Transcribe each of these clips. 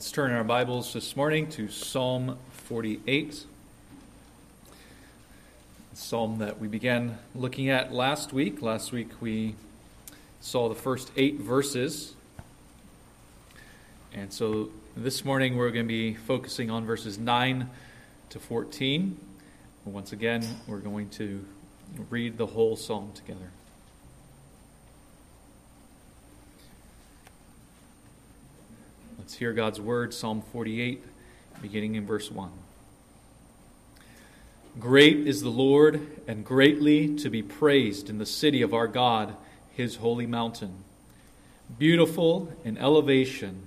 Let's turn our Bibles this morning to Psalm 48. The psalm that we began looking at last week. Last week we saw the first eight verses. And so this morning we're going to be focusing on verses 9 to 14. Once again, we're going to read the whole psalm together. Let's hear God's word, Psalm 48, beginning in verse 1. Great is the Lord, and greatly to be praised in the city of our God, his holy mountain. Beautiful in elevation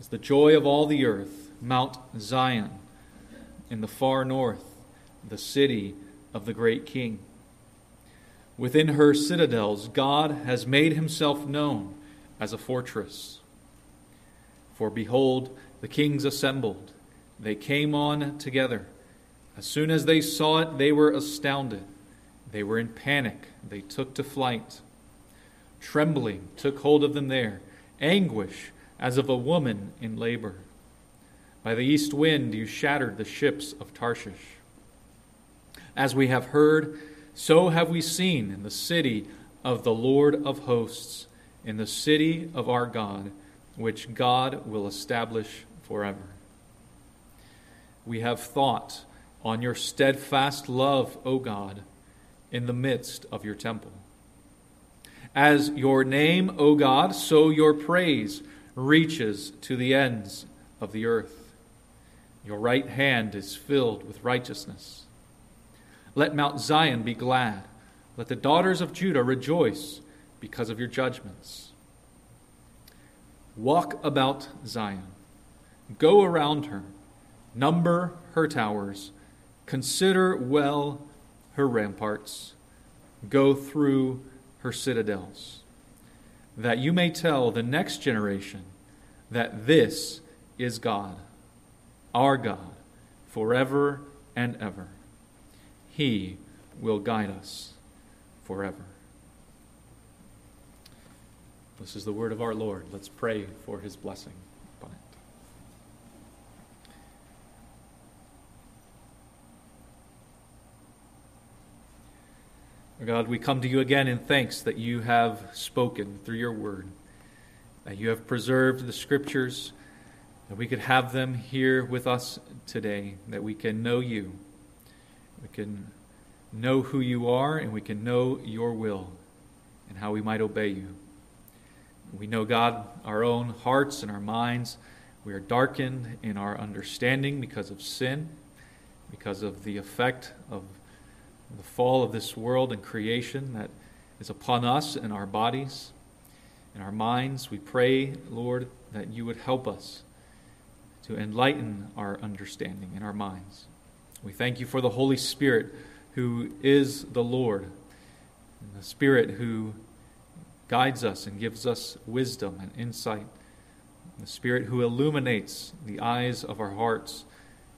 is the joy of all the earth, Mount Zion, in the far north, the city of the great King. Within her citadels, God has made himself known as a fortress. For behold, the kings assembled. They came on together. As soon as they saw it, they were astounded. They were in panic. They took to flight. Trembling took hold of them there, anguish as of a woman in labor. By the east wind you shattered the ships of Tarshish. As we have heard, so have we seen in the city of the Lord of hosts, in the city of our God which God will establish forever. We have thought on your steadfast love, O God, in the midst of your temple. As your name, O God, so your praise reaches to the ends of the earth. Your right hand is filled with righteousness. Let Mount Zion be glad. Let the daughters of Judah rejoice because of your judgments. Walk about Zion, go around her, number her towers, consider well her ramparts, go through her citadels, that you may tell the next generation that this is God, our God, forever and ever. He will guide us forever. This is the word of our Lord. Let's pray for his blessing upon it. God, we come to you again in thanks that you have spoken through your word, that you have preserved the scriptures, that we could have them here with us today, that we can know you, we can know who you are, and we can know your will and how we might obey you. We know, God, our own hearts and our minds. We are darkened in our understanding because of sin, because of the effect of the fall of this world and creation that is upon us and our bodies and our minds. We pray, Lord, that you would help us to enlighten our understanding and our minds. We thank you for the Holy Spirit who is the Lord, and the Spirit who guides us and gives us wisdom and insight. The Spirit who illuminates the eyes of our hearts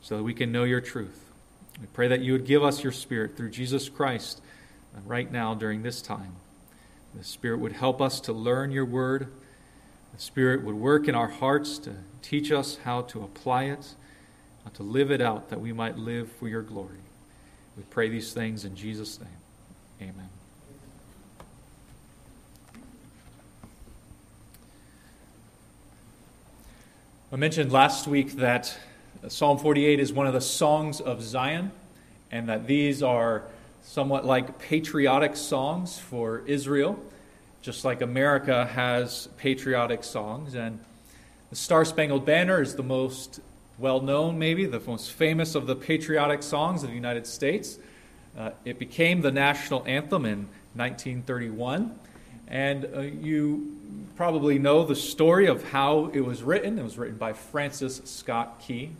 so that we can know your truth. We pray that you would give us your Spirit through Jesus Christ right now during this time. The Spirit would help us to learn your word. The Spirit would work in our hearts to teach us how to apply it, how to live it out, that we might live for your glory. We pray these things in Jesus' name. Amen. I mentioned last week that Psalm 48 is one of the songs of Zion, and that these are somewhat like patriotic songs for Israel, just like America has patriotic songs. And the Star Spangled Banner is the most well known, maybe, the most famous of the patriotic songs of the United States. Uh, it became the national anthem in 1931. And uh, you probably know the story of how it was written. It was written by Francis Scott Key.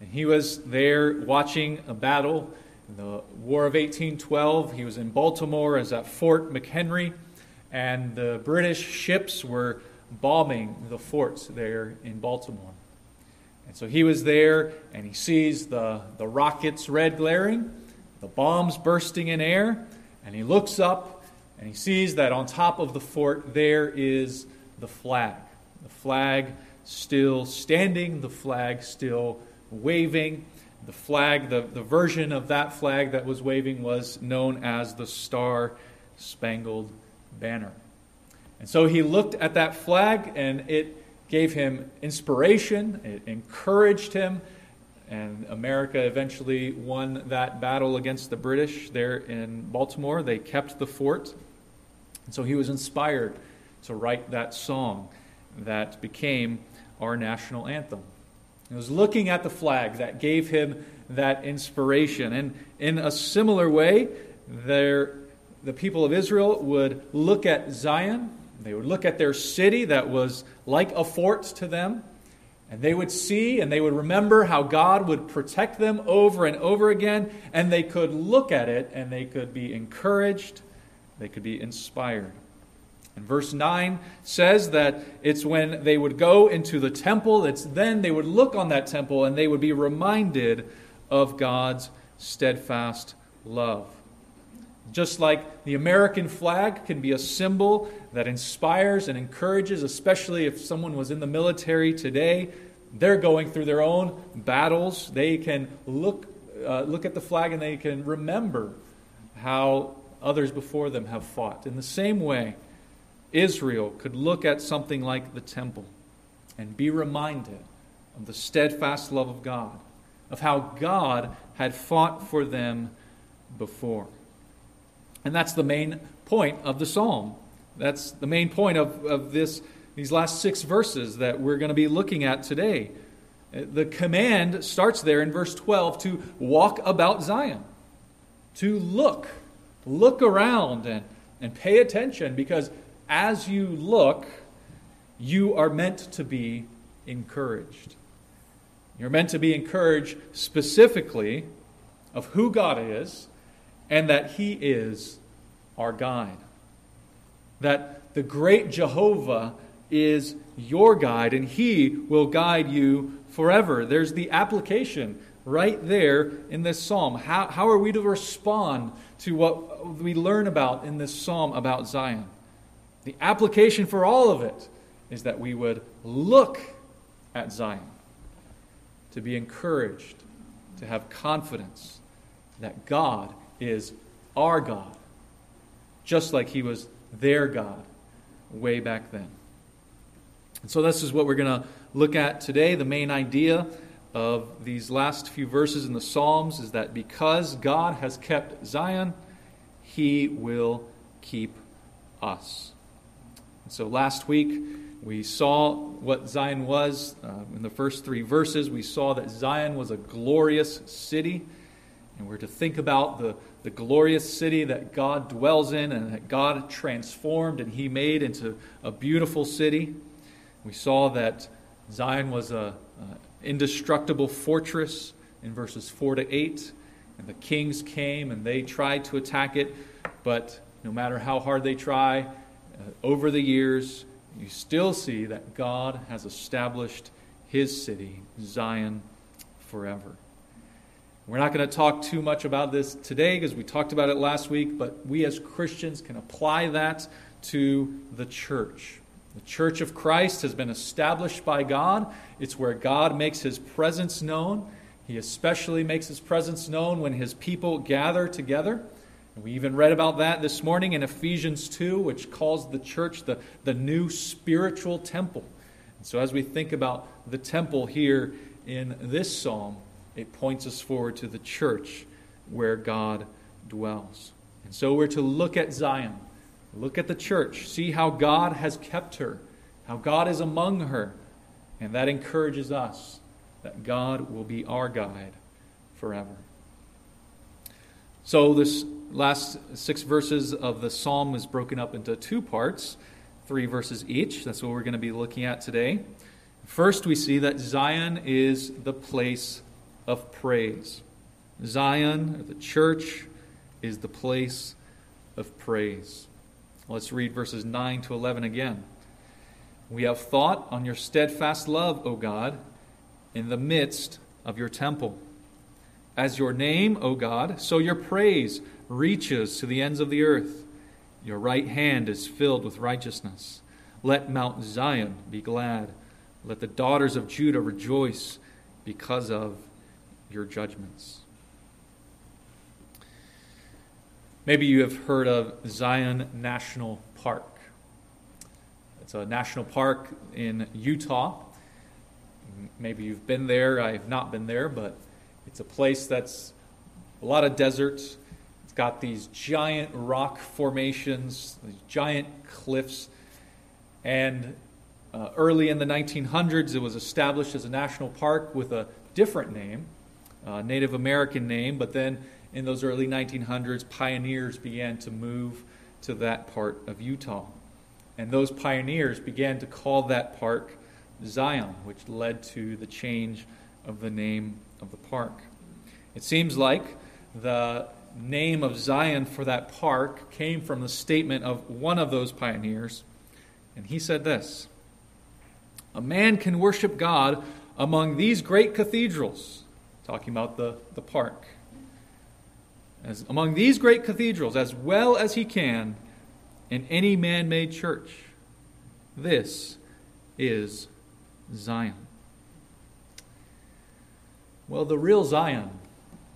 And he was there watching a battle in the War of 1812. He was in Baltimore as at Fort McHenry, and the British ships were bombing the forts there in Baltimore. And so he was there, and he sees the, the rockets red glaring, the bombs bursting in air, and he looks up and he sees that on top of the fort there is the flag, the flag still standing, the flag still waving. The flag, the, the version of that flag that was waving was known as the Star Spangled Banner. And so he looked at that flag and it gave him inspiration, it encouraged him, and America eventually won that battle against the British there in Baltimore. They kept the fort. And so he was inspired to write that song that became our national anthem. It was looking at the flag that gave him that inspiration. And in a similar way, there, the people of Israel would look at Zion, they would look at their city that was like a fort to them, and they would see and they would remember how God would protect them over and over again, and they could look at it and they could be encouraged, they could be inspired. And verse 9 says that it's when they would go into the temple, it's then they would look on that temple and they would be reminded of God's steadfast love. Just like the American flag can be a symbol that inspires and encourages, especially if someone was in the military today, they're going through their own battles. They can look, uh, look at the flag and they can remember how others before them have fought. In the same way, Israel could look at something like the temple and be reminded of the steadfast love of God, of how God had fought for them before. And that's the main point of the psalm. That's the main point of, of this, these last six verses that we're going to be looking at today. The command starts there in verse 12 to walk about Zion, to look, look around and, and pay attention because as you look, you are meant to be encouraged. You're meant to be encouraged specifically of who God is and that He is our guide. That the great Jehovah is your guide and He will guide you forever. There's the application right there in this psalm. How, how are we to respond to what we learn about in this psalm about Zion? The application for all of it is that we would look at Zion, to be encouraged, to have confidence that God is our God, just like He was their God way back then. And so, this is what we're going to look at today. The main idea of these last few verses in the Psalms is that because God has kept Zion, He will keep us. And so last week, we saw what Zion was. Uh, in the first three verses, we saw that Zion was a glorious city. And we're to think about the, the glorious city that God dwells in and that God transformed and He made into a beautiful city. We saw that Zion was an indestructible fortress in verses 4 to 8. And the kings came and they tried to attack it, but no matter how hard they try, uh, over the years, you still see that God has established his city, Zion, forever. We're not going to talk too much about this today because we talked about it last week, but we as Christians can apply that to the church. The church of Christ has been established by God. It's where God makes his presence known. He especially makes his presence known when his people gather together. And we even read about that this morning in Ephesians 2, which calls the church the, the new spiritual temple. And so, as we think about the temple here in this psalm, it points us forward to the church where God dwells. And so, we're to look at Zion, look at the church, see how God has kept her, how God is among her. And that encourages us that God will be our guide forever. So, this last six verses of the psalm is broken up into two parts, three verses each. That's what we're going to be looking at today. First, we see that Zion is the place of praise. Zion, or the church, is the place of praise. Let's read verses 9 to 11 again. We have thought on your steadfast love, O God, in the midst of your temple. As your name, O God, so your praise reaches to the ends of the earth. Your right hand is filled with righteousness. Let Mount Zion be glad. Let the daughters of Judah rejoice because of your judgments. Maybe you have heard of Zion National Park. It's a national park in Utah. Maybe you've been there. I have not been there, but it's a place that's a lot of desert. It's got these giant rock formations, these giant cliffs. And uh, early in the 1900s, it was established as a national park with a different name, Native American name, but then in those early 1900s, pioneers began to move to that part of Utah. And those pioneers began to call that park Zion, which led to the change of the name of the park. It seems like the name of Zion for that park came from the statement of one of those pioneers. And he said this A man can worship God among these great cathedrals, talking about the, the park. As among these great cathedrals, as well as he can in any man made church. This is Zion. Well, the real Zion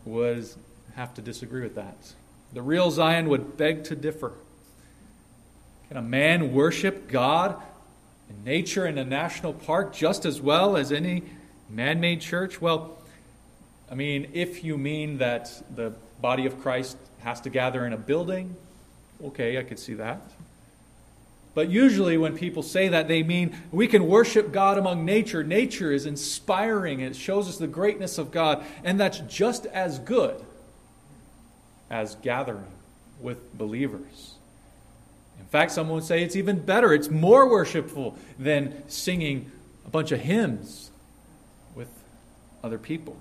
would have to disagree with that. The real Zion would beg to differ. Can a man worship God in nature in a national park just as well as any man made church? Well, I mean, if you mean that the body of Christ has to gather in a building, okay, I could see that. But usually, when people say that, they mean we can worship God among nature. Nature is inspiring, it shows us the greatness of God, and that's just as good as gathering with believers. In fact, someone would say it's even better, it's more worshipful than singing a bunch of hymns with other people.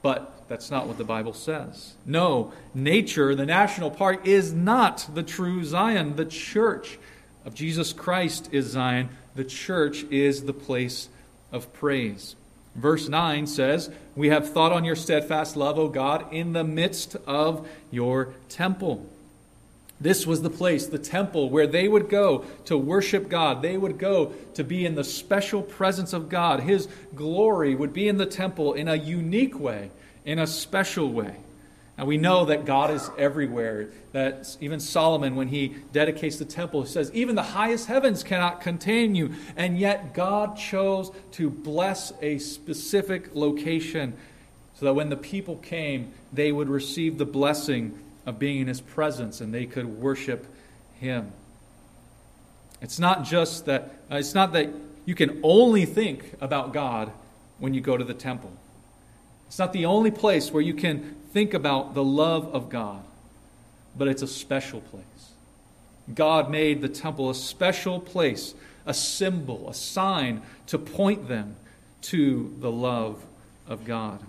But that's not what the Bible says. No, nature, the national park, is not the true Zion. The church of Jesus Christ is Zion. The church is the place of praise. Verse 9 says, We have thought on your steadfast love, O God, in the midst of your temple. This was the place, the temple, where they would go to worship God. They would go to be in the special presence of God. His glory would be in the temple in a unique way, in a special way. And we know that God is everywhere. That even Solomon, when he dedicates the temple, says, Even the highest heavens cannot contain you. And yet God chose to bless a specific location so that when the people came, they would receive the blessing of being in his presence and they could worship him. It's not just that, uh, it's not that you can only think about God when you go to the temple. It's not the only place where you can think about the love of God, but it's a special place. God made the temple a special place, a symbol, a sign to point them to the love of God.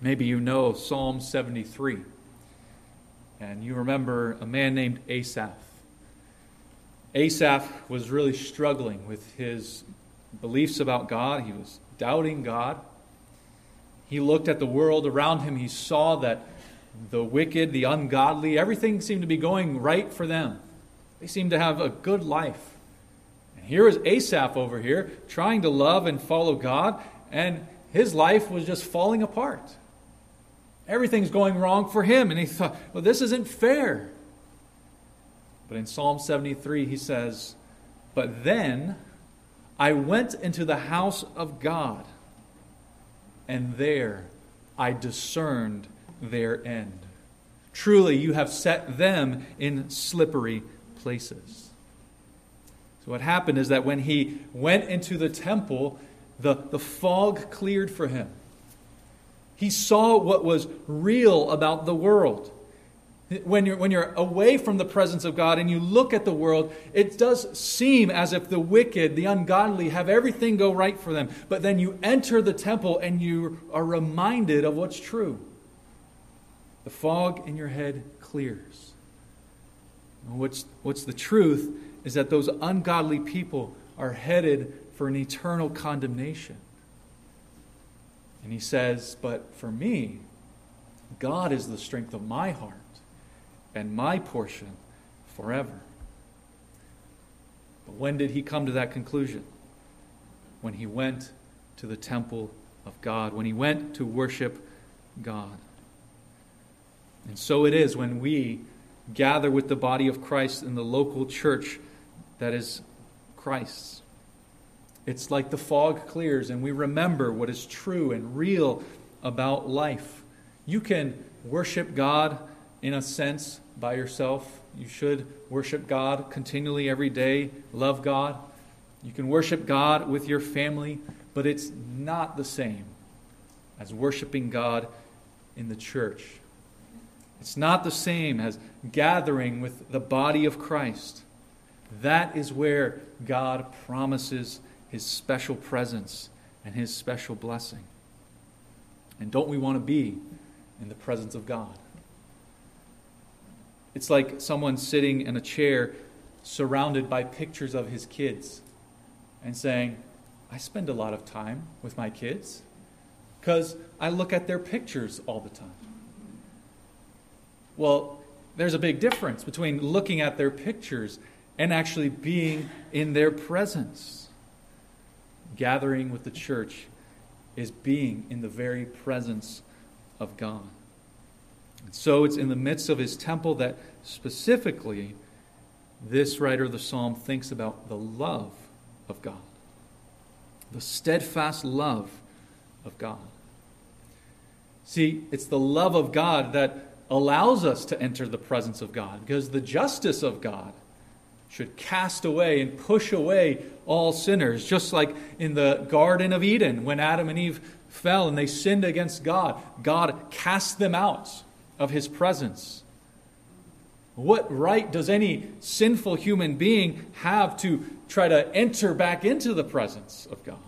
Maybe you know Psalm 73. And you remember a man named Asaph. Asaph was really struggling with his beliefs about God. He was doubting God. He looked at the world around him. He saw that the wicked, the ungodly, everything seemed to be going right for them. They seemed to have a good life. And here is Asaph over here trying to love and follow God, and his life was just falling apart. Everything's going wrong for him. And he thought, well, this isn't fair. But in Psalm 73, he says, But then I went into the house of God, and there I discerned their end. Truly, you have set them in slippery places. So, what happened is that when he went into the temple, the, the fog cleared for him. He saw what was real about the world. When you're, when you're away from the presence of God and you look at the world, it does seem as if the wicked, the ungodly, have everything go right for them. But then you enter the temple and you are reminded of what's true. The fog in your head clears. what's, what's the truth is that those ungodly people are headed for an eternal condemnation. And he says, But for me, God is the strength of my heart and my portion forever. But when did he come to that conclusion? when he went to the temple of God, when he went to worship God. And so it is when we gather with the body of Christ in the local church that is Christ's. It's like the fog clears and we remember what is true and real about life. You can worship God in a sense by yourself. You should worship God continually every day, love God. You can worship God with your family, but it's not the same as worshiping God in the church. It's not the same as gathering with the body of Christ. That is where God promises his special presence and his special blessing. And don't we want to be in the presence of God? It's like someone sitting in a chair surrounded by pictures of his kids and saying, I spend a lot of time with my kids because I look at their pictures all the time. Well, there's a big difference between looking at their pictures and actually being in their presence. Gathering with the church is being in the very presence of God. So it's in the midst of his temple that specifically this writer of the psalm thinks about the love of God, the steadfast love of God. See, it's the love of God that allows us to enter the presence of God because the justice of God should cast away and push away all sinners, just like in the Garden of Eden when Adam and Eve fell and they sinned against God. God cast them out of his presence. What right does any sinful human being have to try to enter back into the presence of God?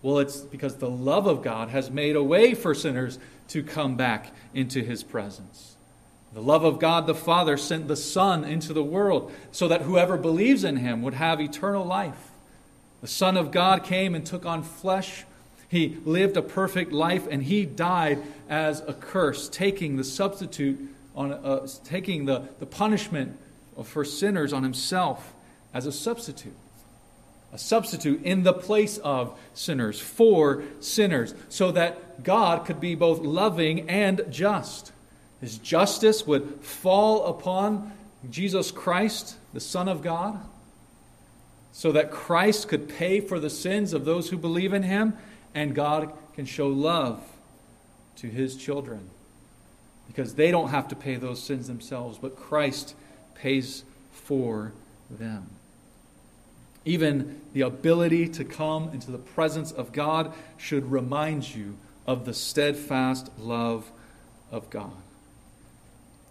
Well, it's because the love of God has made a way for sinners to come back into his presence. The love of God the Father sent the Son into the world so that whoever believes in him would have eternal life. The Son of God came and took on flesh. He lived a perfect life and he died as a curse, taking the substitute on uh, taking the, the punishment for sinners on himself as a substitute a substitute in the place of sinners, for sinners, so that God could be both loving and just. His justice would fall upon Jesus Christ, the Son of God, so that Christ could pay for the sins of those who believe in him, and God can show love to his children. Because they don't have to pay those sins themselves, but Christ pays for them. Even the ability to come into the presence of God should remind you of the steadfast love of God.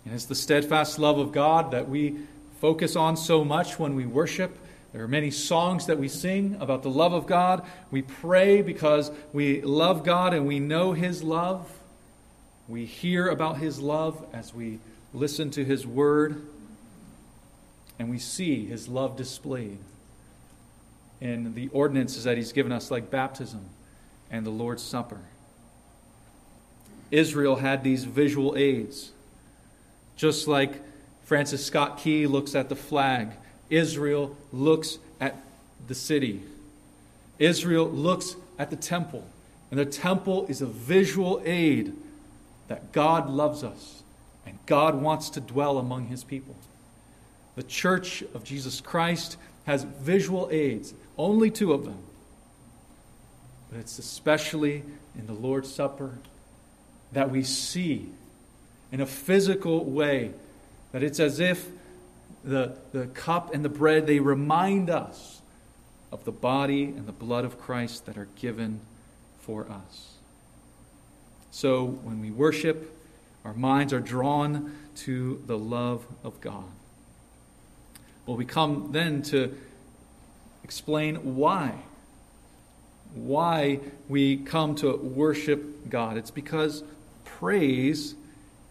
And it's the steadfast love of God that we focus on so much when we worship. There are many songs that we sing about the love of God. We pray because we love God and we know His love. We hear about His love as we listen to His word. And we see His love displayed in the ordinances that He's given us, like baptism and the Lord's Supper. Israel had these visual aids. Just like Francis Scott Key looks at the flag, Israel looks at the city. Israel looks at the temple. And the temple is a visual aid that God loves us and God wants to dwell among his people. The church of Jesus Christ has visual aids, only two of them. But it's especially in the Lord's Supper that we see in a physical way that it's as if the, the cup and the bread they remind us of the body and the blood of Christ that are given for us. So when we worship, our minds are drawn to the love of God. Well, we come then to explain why. Why we come to worship God. It's because praise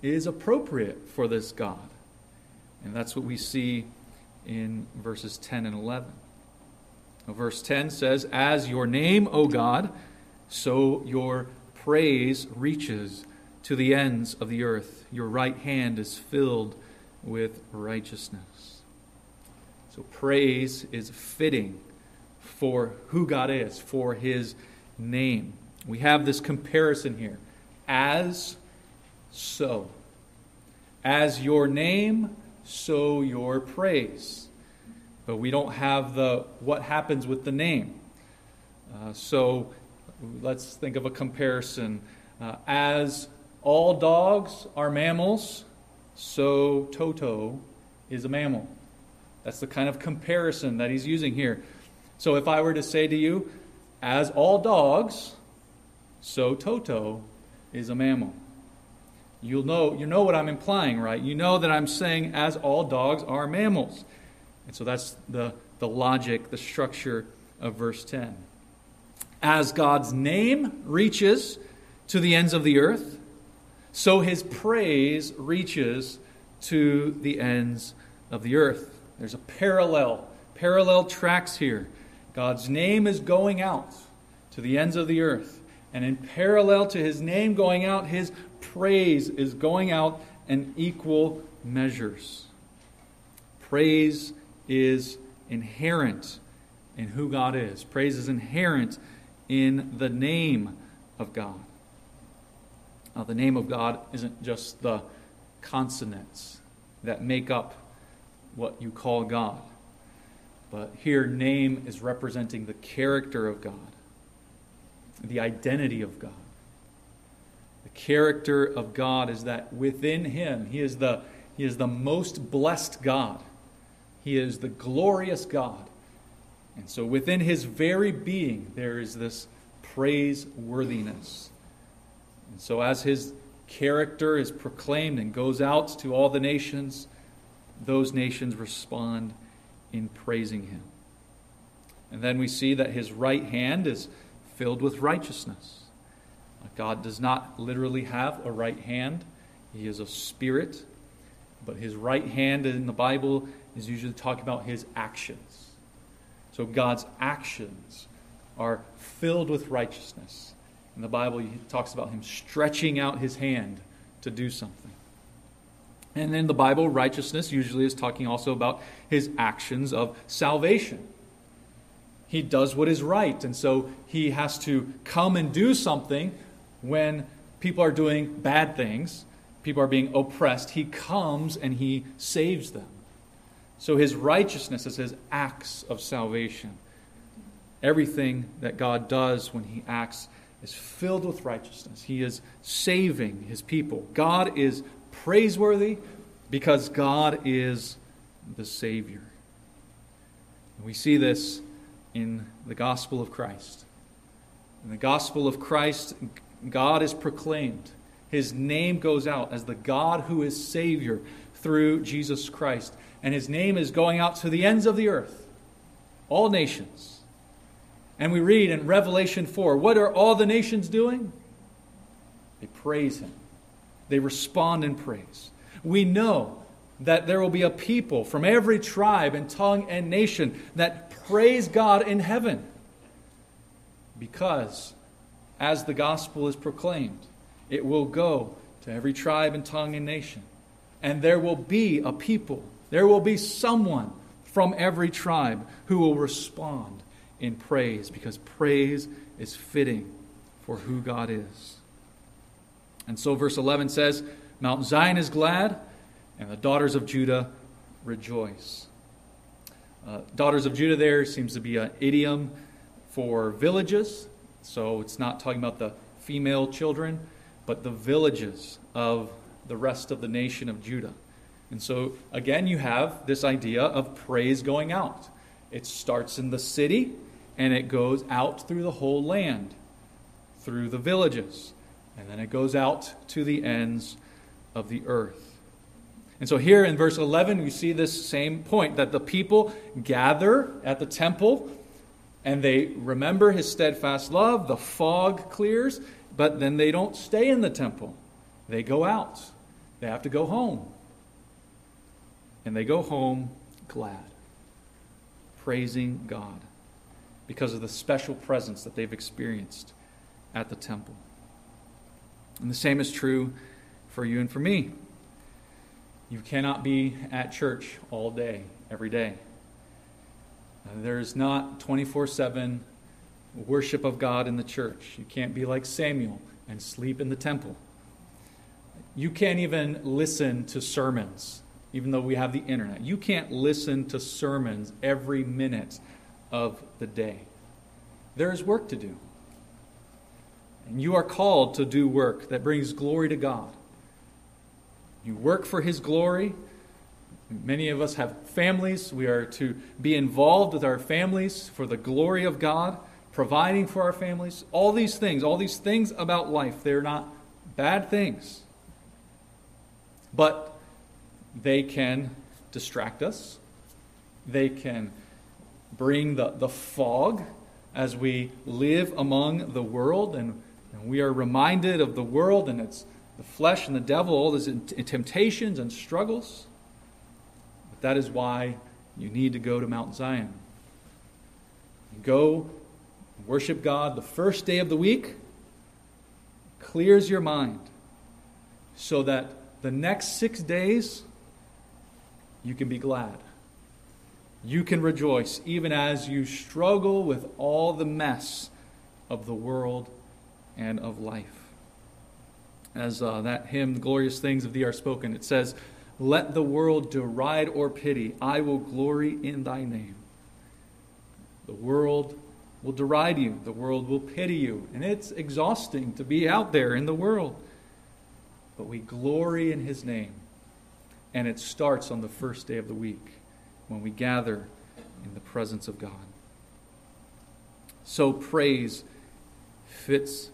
is appropriate for this God. And that's what we see in verses 10 and 11. verse 10 says, As your name, O God, so your praise reaches to the ends of the earth. Your right hand is filled with righteousness. So praise is fitting for who God is, for his name. We have this comparison here as so. As your name, so your praise. But we don't have the what happens with the name. Uh, so let's think of a comparison. Uh, as all dogs are mammals, so Toto is a mammal. That's the kind of comparison that he's using here. So if I were to say to you, as all dogs, so Toto is a mammal. You'll know, you know what I'm implying, right? You know that I'm saying as all dogs are mammals. And so that's the, the logic, the structure of verse 10. As God's name reaches to the ends of the earth, so his praise reaches to the ends of the earth. There's a parallel, parallel tracks here. God's name is going out to the ends of the earth. And in parallel to his name going out, his praise is going out in equal measures. Praise is inherent in who God is, praise is inherent in the name of God. Now, the name of God isn't just the consonants that make up what you call God. But here, name is representing the character of God, the identity of God. Character of God is that within Him, He is the, he is the most blessed God, He is the glorious God. And so within His very being, there is this praiseworthiness. And so, as His character is proclaimed and goes out to all the nations, those nations respond in praising him. And then we see that his right hand is filled with righteousness. God does not literally have a right hand, he is a spirit, but his right hand in the Bible is usually talking about his actions. So God's actions are filled with righteousness. In the Bible, he talks about him stretching out his hand to do something. And in the Bible, righteousness usually is talking also about his actions of salvation. He does what is right, and so he has to come and do something when people are doing bad things, people are being oppressed. He comes and he saves them. So his righteousness is his acts of salvation. Everything that God does when he acts is filled with righteousness. He is saving his people. God is praiseworthy because God is the Savior. we see this in the gospel of Christ. In the gospel of Christ, God is proclaimed. His name goes out as the God who is Savior through Jesus Christ. And his name is going out to the ends of the earth, all nations. And we read in Revelation 4 what are all the nations doing? They praise him, they respond in praise. We know that there will be a people from every tribe and tongue and nation that praise God in heaven. Because as the gospel is proclaimed, it will go to every tribe and tongue and nation. And there will be a people, there will be someone from every tribe who will respond in praise because praise is fitting for who God is. And so, verse 11 says, Mount Zion is glad, and the daughters of Judah rejoice. Uh, daughters of Judah there seems to be an idiom for villages, so it's not talking about the female children, but the villages of the rest of the nation of Judah. And so, again, you have this idea of praise going out. It starts in the city and it goes out through the whole land, through the villages, and then it goes out to the ends of the earth. And so here in verse 11, we see this same point that the people gather at the temple and they remember his steadfast love. The fog clears, but then they don't stay in the temple. They go out. They have to go home. And they go home glad, praising God because of the special presence that they've experienced at the temple. And the same is true for you and for me. You cannot be at church all day, every day. There's not 24 7 worship of God in the church. You can't be like Samuel and sleep in the temple. You can't even listen to sermons, even though we have the internet. You can't listen to sermons every minute of the day. There is work to do. And you are called to do work that brings glory to God. You work for His glory. Many of us have families. We are to be involved with our families for the glory of God, providing for our families. All these things, all these things about life, they're not bad things. But they can distract us, they can bring the, the fog as we live among the world and, and we are reminded of the world and its the flesh and the devil, all these temptations and struggles. That is why you need to go to Mount Zion. Go worship God the first day of the week, clears your mind so that the next six days you can be glad. You can rejoice even as you struggle with all the mess of the world and of life as uh, that hymn, Glorious Things of Thee Are Spoken. It says, Let the world deride or pity, I will glory in Thy name. The world will deride you, the world will pity you, and it's exhausting to be out there in the world. But we glory in His name, and it starts on the first day of the week when we gather in the presence of God. So praise fits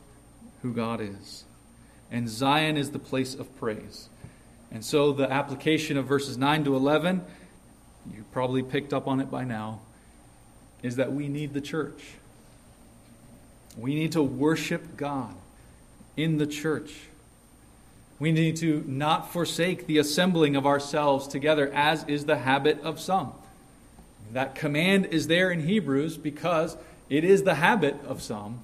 who God is and Zion is the place of praise. And so the application of verses 9 to 11, you probably picked up on it by now, is that we need the church. We need to worship God in the church. We need to not forsake the assembling of ourselves together, as is the habit of some. That command is there in Hebrews because it is the habit of some,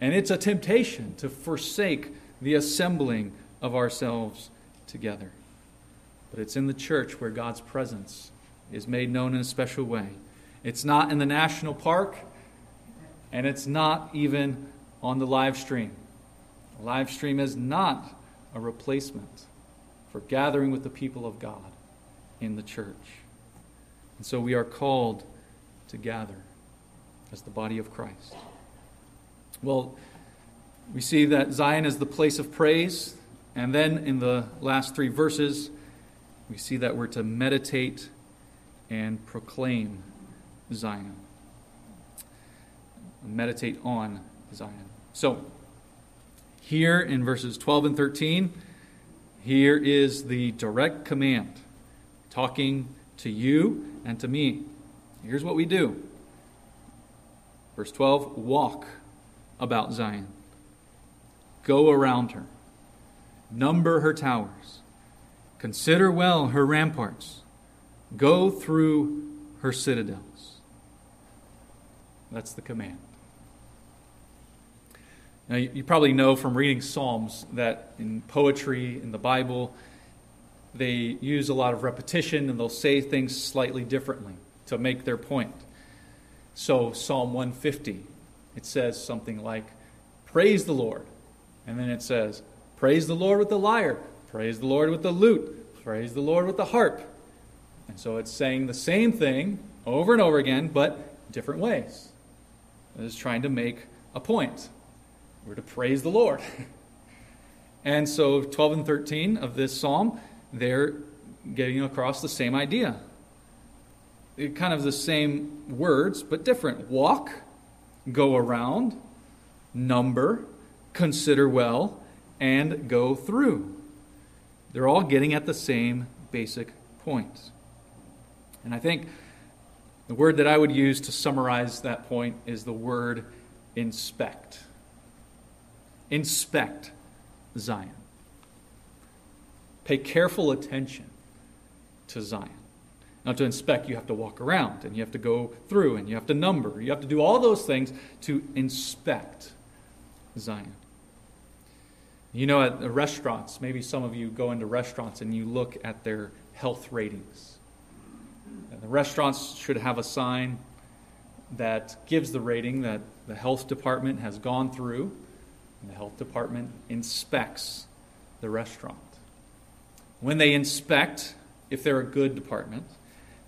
and it's a temptation to forsake the assembling of ourselves together. But it's in the church where God's presence is made known in a special way. It's not in the national park, and it's not even on the live stream. The live stream is not a replacement for gathering with the people of God in the church. And so we are called to gather as the body of Christ. Well, we see that Zion is the place of praise. And then in the last three verses, we see that we're to meditate and proclaim Zion. Meditate on Zion. So, here in verses 12 and 13, here is the direct command talking to you and to me. Here's what we do. Verse 12 walk about Zion. Go around her, number her towers, consider well her ramparts, go through her citadels. That's the command. Now, you probably know from reading Psalms that in poetry, in the Bible, they use a lot of repetition and they'll say things slightly differently to make their point. So, Psalm 150, it says something like, Praise the Lord. And then it says, Praise the Lord with the lyre, praise the Lord with the lute, praise the Lord with the harp. And so it's saying the same thing over and over again, but different ways. It is trying to make a point. We're to praise the Lord. and so 12 and 13 of this psalm, they're getting across the same idea. It kind of the same words, but different. Walk, go around, number, consider well, and go through. They're all getting at the same basic point. And I think the word that I would use to summarize that point is the word inspect. Inspect Zion. Pay careful attention to Zion. Now, to inspect, you have to walk around and you have to go through and you have to number. You have to do all those things to inspect Zion. You know, at restaurants, maybe some of you go into restaurants and you look at their health ratings. The restaurants should have a sign that gives the rating that the health department has gone through, and the health department inspects the restaurant. When they inspect, if they're a good department,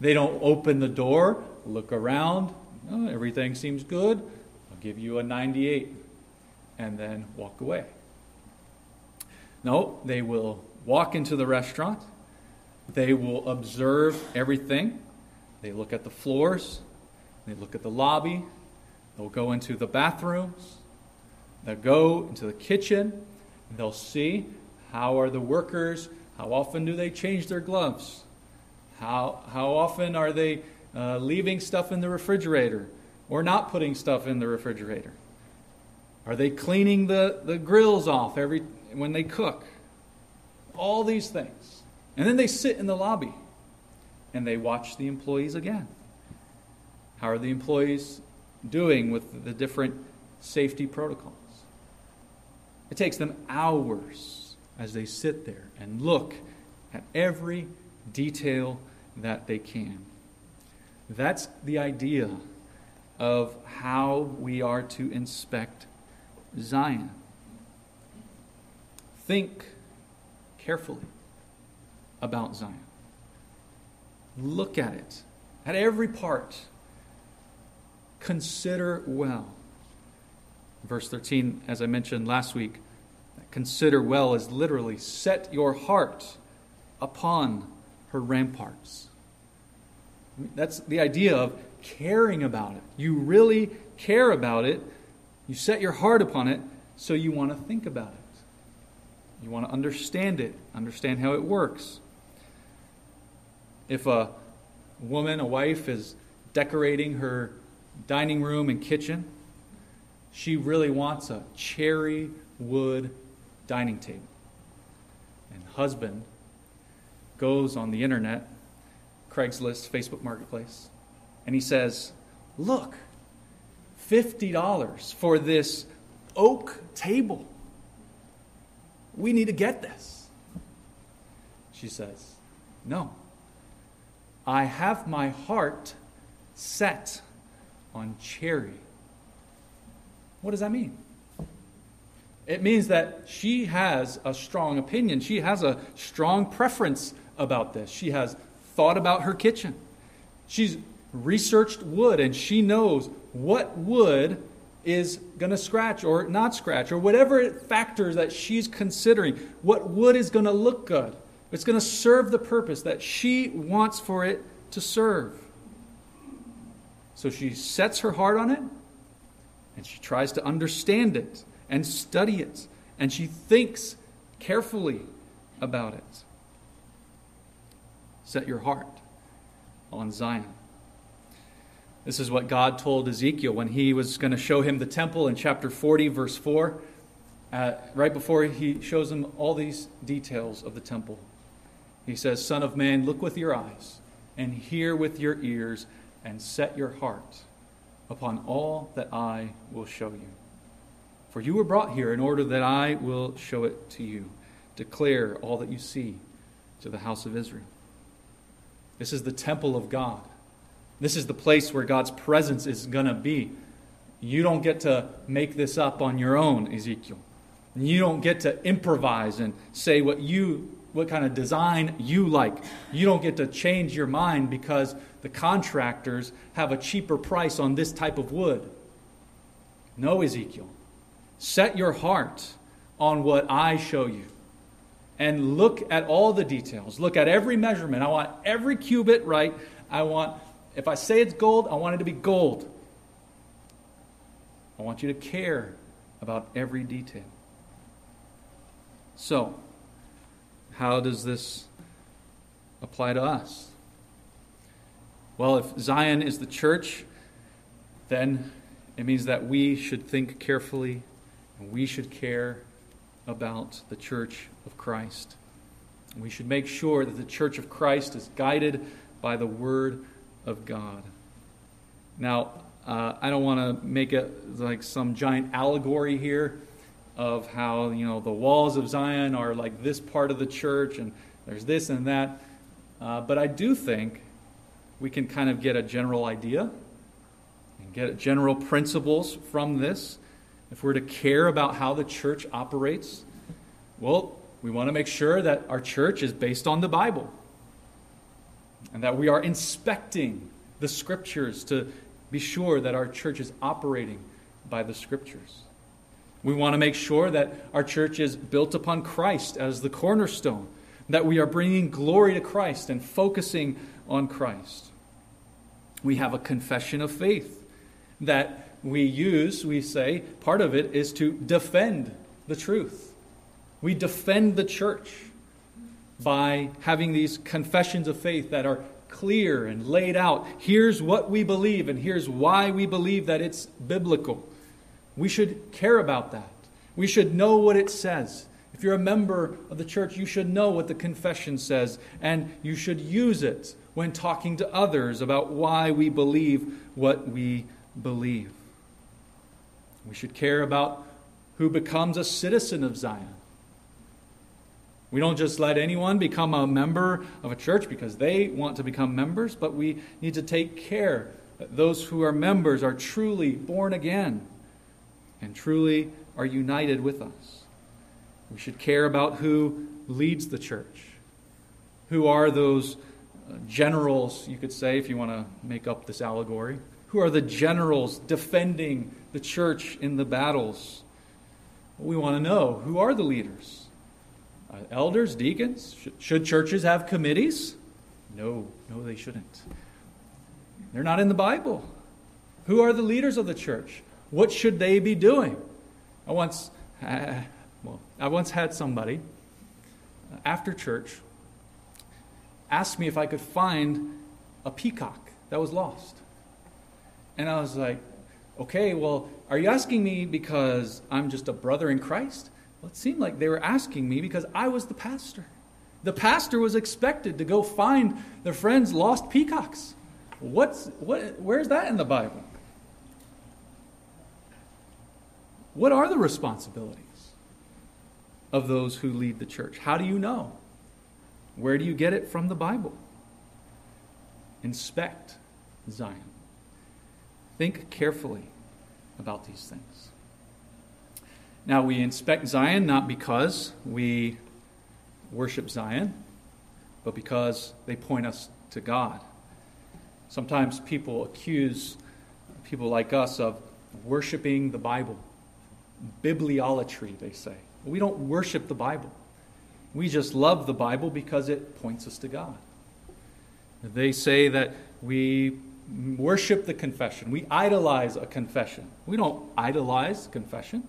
they don't open the door, look around, oh, everything seems good, I'll give you a 98, and then walk away. No, they will walk into the restaurant, they will observe everything, they look at the floors, they look at the lobby, they'll go into the bathrooms, they'll go into the kitchen, they'll see how are the workers, how often do they change their gloves? How, how often are they uh, leaving stuff in the refrigerator or not putting stuff in the refrigerator? Are they cleaning the, the grills off every when they cook? All these things. And then they sit in the lobby and they watch the employees again. How are the employees doing with the different safety protocols? It takes them hours as they sit there and look at every detail that they can. That's the idea of how we are to inspect Zion. Think carefully about Zion. Look at it, at every part. Consider well. Verse 13, as I mentioned last week, consider well is literally set your heart upon her ramparts. That's the idea of caring about it. You really care about it. You set your heart upon it, so you want to think about it. You want to understand it, understand how it works. If a woman, a wife, is decorating her dining room and kitchen, she really wants a cherry wood dining table. And husband goes on the internet, Craigslist, Facebook Marketplace, and he says, Look, $50 for this oak table. We need to get this. She says, No. I have my heart set on cherry. What does that mean? It means that she has a strong opinion. She has a strong preference about this. She has thought about her kitchen. She's researched wood and she knows what wood is going to scratch or not scratch or whatever factors that she's considering. What wood is going to look good. It's going to serve the purpose that she wants for it to serve. So she sets her heart on it and she tries to understand it and study it, and she thinks carefully about it. Set your heart on Zion. This is what God told Ezekiel when he was going to show him the temple in chapter 40, verse 4. Uh, right before he shows him all these details of the temple, he says, Son of man, look with your eyes and hear with your ears and set your heart upon all that I will show you. For you were brought here in order that I will show it to you. Declare all that you see to the house of Israel. This is the temple of God. This is the place where God's presence is going to be. You don't get to make this up on your own, Ezekiel. You don't get to improvise and say what you what kind of design you like. You don't get to change your mind because the contractors have a cheaper price on this type of wood. No, Ezekiel. Set your heart on what I show you. And look at all the details. Look at every measurement. I want every cubit right. I want, if I say it's gold, I want it to be gold. I want you to care about every detail. So, how does this apply to us? Well, if Zion is the church, then it means that we should think carefully and we should care about the church of Christ. We should make sure that the church of Christ is guided by the Word of God. Now, uh, I don't want to make it like some giant allegory here of how you know the walls of Zion are like this part of the church and there's this and that. Uh, but I do think we can kind of get a general idea and get general principles from this. If we're to care about how the church operates, well, we want to make sure that our church is based on the Bible and that we are inspecting the scriptures to be sure that our church is operating by the scriptures. We want to make sure that our church is built upon Christ as the cornerstone, that we are bringing glory to Christ and focusing on Christ. We have a confession of faith that we use, we say, part of it is to defend the truth. We defend the church by having these confessions of faith that are clear and laid out. Here's what we believe, and here's why we believe that it's biblical. We should care about that. We should know what it says. If you're a member of the church, you should know what the confession says, and you should use it when talking to others about why we believe what we believe. We should care about who becomes a citizen of Zion. We don't just let anyone become a member of a church because they want to become members, but we need to take care that those who are members are truly born again and truly are united with us. We should care about who leads the church. Who are those uh, generals, you could say, if you want to make up this allegory? Who are the generals defending the church in the battles? We want to know who are the leaders? Uh, elders, deacons? Should, should churches have committees? No, no, they shouldn't. They're not in the Bible. Who are the leaders of the church? What should they be doing? I once, uh, well, I once had somebody uh, after church ask me if I could find a peacock that was lost. And I was like, okay, well, are you asking me because I'm just a brother in Christ? Well, it seemed like they were asking me because I was the pastor. The pastor was expected to go find their friend's lost peacocks. What's, what, where's that in the Bible? What are the responsibilities of those who lead the church? How do you know? Where do you get it from the Bible? Inspect Zion. Think carefully about these things. Now, we inspect Zion not because we worship Zion, but because they point us to God. Sometimes people accuse people like us of worshiping the Bible. Bibliolatry, they say. We don't worship the Bible. We just love the Bible because it points us to God. They say that we worship the confession. We idolize a confession. We don't idolize confession.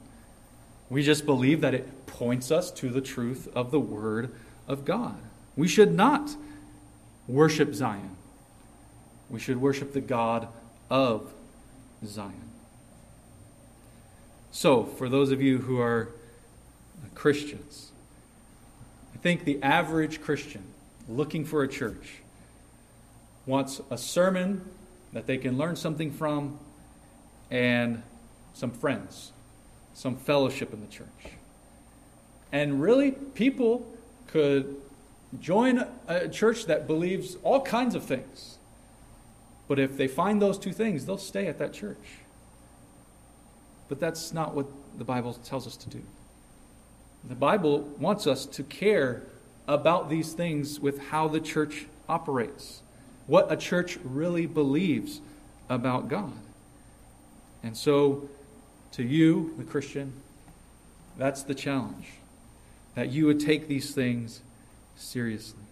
We just believe that it points us to the truth of the Word of God. We should not worship Zion. We should worship the God of Zion. So, for those of you who are Christians, I think the average Christian looking for a church wants a sermon that they can learn something from and some friends some fellowship in the church. And really, people could join a church that believes all kinds of things. But if they find those two things, they'll stay at that church. But that's not what the Bible tells us to do. The Bible wants us to care about these things with how the church operates, what a church really believes about God. And so to you, the Christian, that's the challenge. That you would take these things seriously.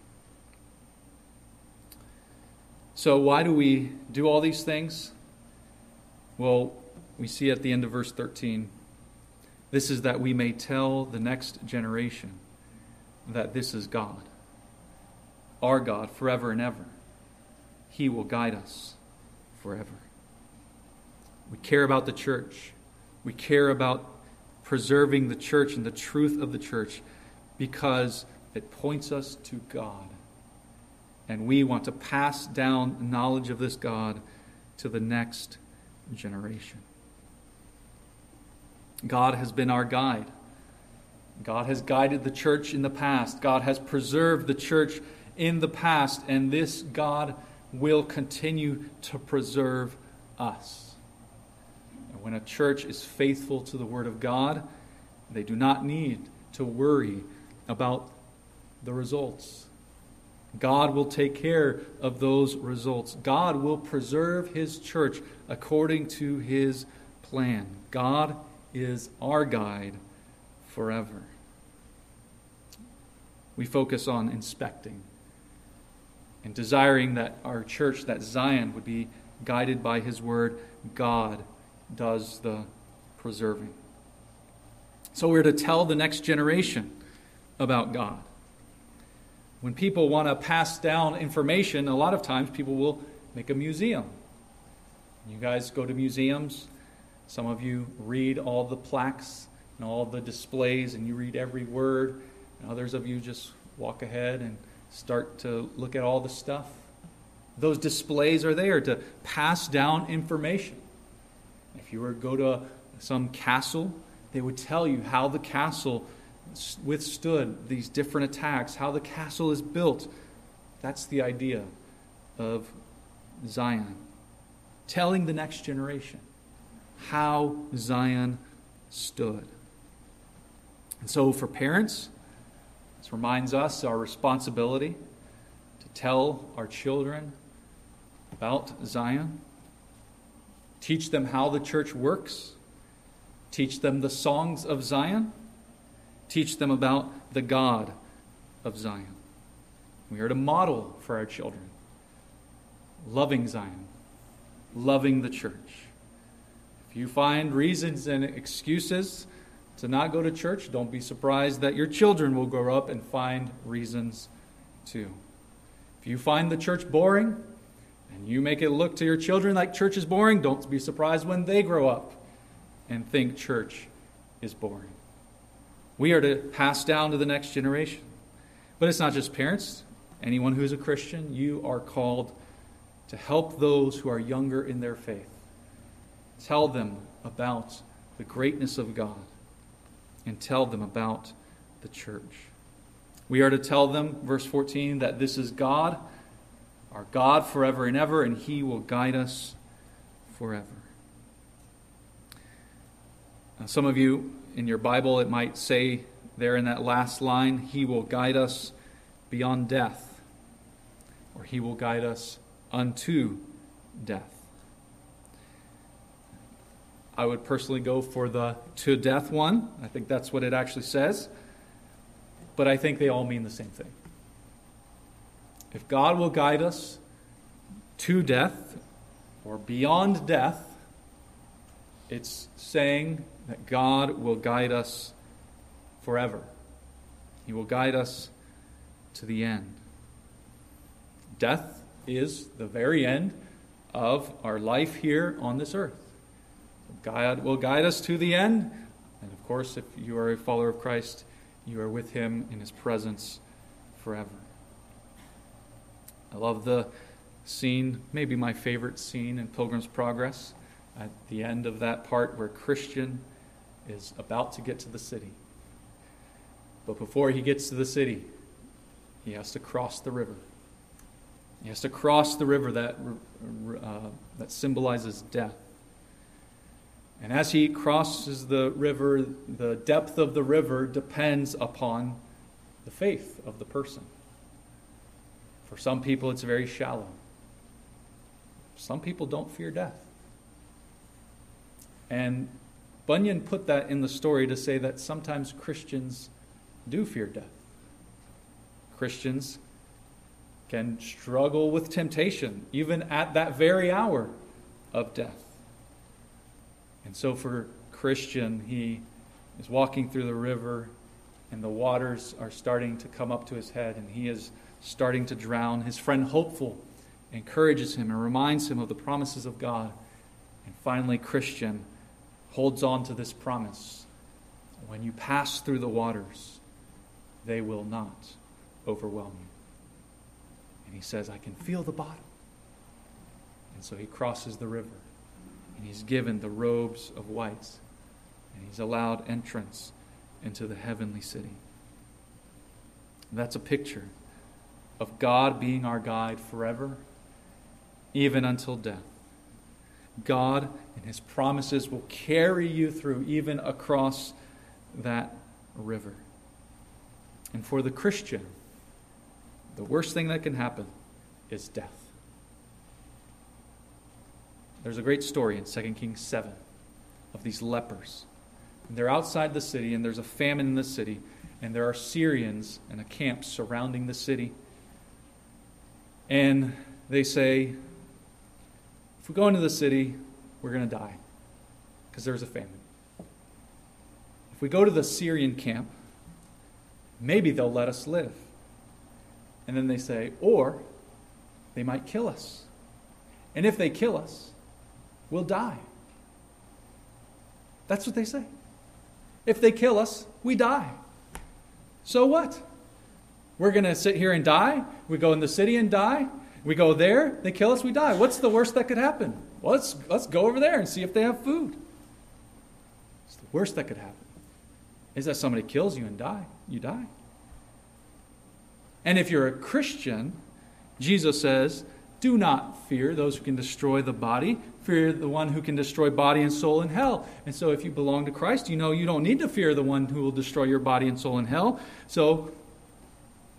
So, why do we do all these things? Well, we see at the end of verse 13 this is that we may tell the next generation that this is God, our God, forever and ever. He will guide us forever. We care about the church. We care about preserving the church and the truth of the church because it points us to God. And we want to pass down knowledge of this God to the next generation. God has been our guide. God has guided the church in the past. God has preserved the church in the past. And this God will continue to preserve us. And when a church is faithful to the Word of God, they do not need to worry about the results. God will take care of those results. God will preserve His church according to His plan. God is our guide forever. We focus on inspecting and desiring that our church, that Zion, would be guided by His Word. God does the preserving. So we're to tell the next generation about God. When people want to pass down information, a lot of times people will make a museum. You guys go to museums. Some of you read all the plaques and all the displays, and you read every word. And others of you just walk ahead and start to look at all the stuff. Those displays are there to pass down information. If you were to go to some castle, they would tell you how the castle withstood these different attacks, how the castle is built. That's the idea of Zion. Telling the next generation how Zion stood. And so, for parents, this reminds us our responsibility to tell our children about Zion, teach them how the church works, teach them the songs of Zion Teach them about the God of Zion. We are to model for our children loving Zion, loving the church. If you find reasons and excuses to not go to church, don't be surprised that your children will grow up and find reasons too. If you find the church boring and you make it look to your children like church is boring, don't be surprised when they grow up and think church is boring we are to pass down to the next generation. But it's not just parents. Anyone who is a Christian, you are called to help those who are younger in their faith. Tell them about the greatness of God and tell them about the church. We are to tell them, verse 14, that this is God, our God forever and ever, and He will guide us forever. Now, some of you in your Bible, it might say there in that last line, He will guide us beyond death, or He will guide us unto death. I would personally go for the to death one. I think that's what it actually says. But I think they all mean the same thing. If God will guide us to death or beyond death, it's saying that God will guide us forever. He will guide us to the end. Death is the very end of our life here on this earth. God will guide us to the end. And of course, if you are a follower of Christ, you are with Him in His presence forever. I love the scene, maybe my favorite scene in Pilgrim's Progress, at the end of that part where Christian is about to get to the city. But before he gets to the city, he has to cross the river. He has to cross the river that, uh, that symbolizes death. And as he crosses the river, the depth of the river depends upon the faith of the person. For some people, it's very shallow. Some people don't fear death. And Bunyan put that in the story to say that sometimes Christians do fear death. Christians can struggle with temptation, even at that very hour of death. And so, for Christian, he is walking through the river, and the waters are starting to come up to his head, and he is starting to drown. His friend, hopeful, encourages him and reminds him of the promises of God. And finally, Christian holds on to this promise. When you pass through the waters, they will not overwhelm you. And he says, I can feel the bottom. And so he crosses the river, and he's given the robes of white, and he's allowed entrance into the heavenly city. That's a picture of God being our guide forever even until death. God and His promises will carry you through, even across that river. And for the Christian, the worst thing that can happen is death. There's a great story in 2 Kings 7 of these lepers. And they're outside the city, and there's a famine in the city, and there are Syrians in a camp surrounding the city. And they say, if we go into the city, we're going to die because there's a famine. If we go to the Syrian camp, maybe they'll let us live. And then they say, or they might kill us. And if they kill us, we'll die. That's what they say. If they kill us, we die. So what? We're going to sit here and die? We go in the city and die? We go there, they kill us, we die. What's the worst that could happen? Well, let's, let's go over there and see if they have food. It's the worst that could happen. Is that somebody kills you and die? You die. And if you're a Christian, Jesus says, do not fear those who can destroy the body. Fear the one who can destroy body and soul in hell. And so, if you belong to Christ, you know you don't need to fear the one who will destroy your body and soul in hell. So,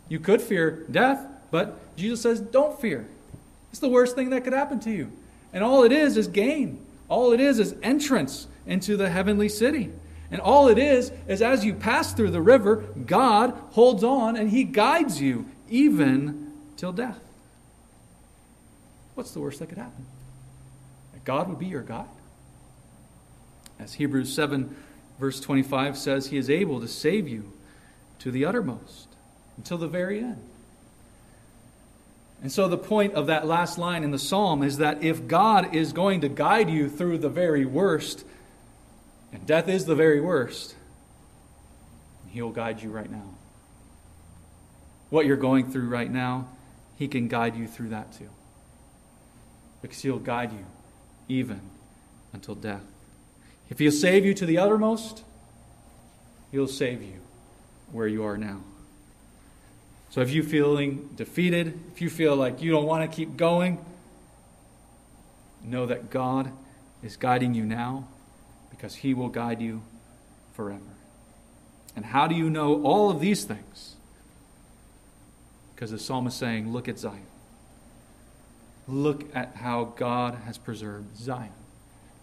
you could fear death, but Jesus says, don't fear. It's the worst thing that could happen to you. And all it is is gain. All it is is entrance into the heavenly city. And all it is is as you pass through the river, God holds on and He guides you even till death. What's the worst that could happen? That God would be your guide. As Hebrews 7, verse 25 says, He is able to save you to the uttermost until the very end. And so, the point of that last line in the psalm is that if God is going to guide you through the very worst, and death is the very worst, He will guide you right now. What you're going through right now, He can guide you through that too. Because He'll guide you even until death. If He'll save you to the uttermost, He'll save you where you are now. So if you're feeling defeated, if you feel like you don't want to keep going, know that God is guiding you now because He will guide you forever. And how do you know all of these things? Because the psalmist is saying, Look at Zion. Look at how God has preserved Zion.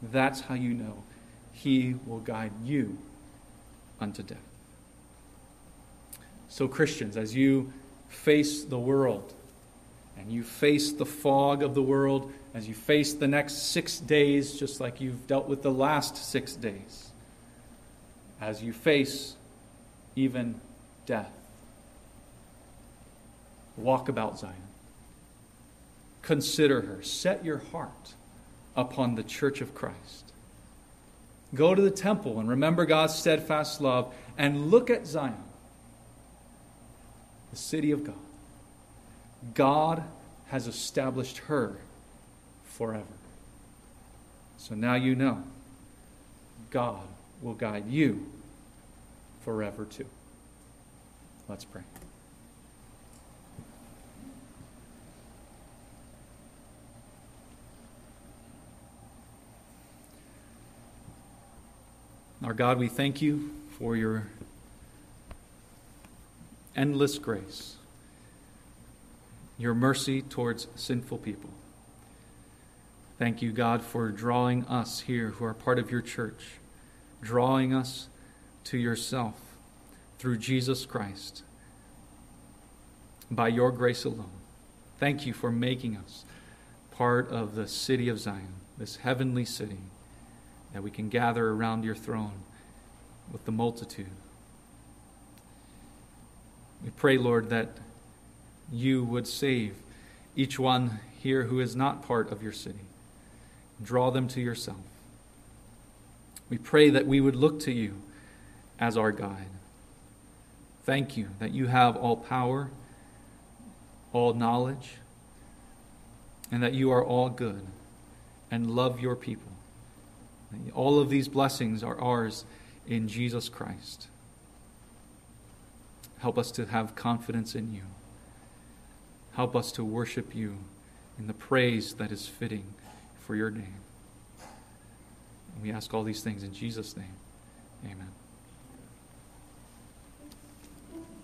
That's how you know He will guide you unto death. So, Christians, as you face the world and you face the fog of the world, as you face the next six days, just like you've dealt with the last six days, as you face even death, walk about Zion. Consider her. Set your heart upon the church of Christ. Go to the temple and remember God's steadfast love and look at Zion the city of God. God has established her forever. So now you know God will guide you forever too. Let's pray. Our God, we thank you for your endless grace, your mercy towards sinful people. Thank you, God, for drawing us here who are part of your church, drawing us to yourself through Jesus Christ by your grace alone. Thank you for making us part of the city of Zion, this heavenly city, that we can gather around your throne with the multitude we pray, Lord, that you would save each one here who is not part of your city. Draw them to yourself. We pray that we would look to you as our guide. Thank you that you have all power, all knowledge, and that you are all good and love your people. All of these blessings are ours in Jesus Christ. Help us to have confidence in you. Help us to worship you in the praise that is fitting for your name. And we ask all these things in Jesus' name. Amen.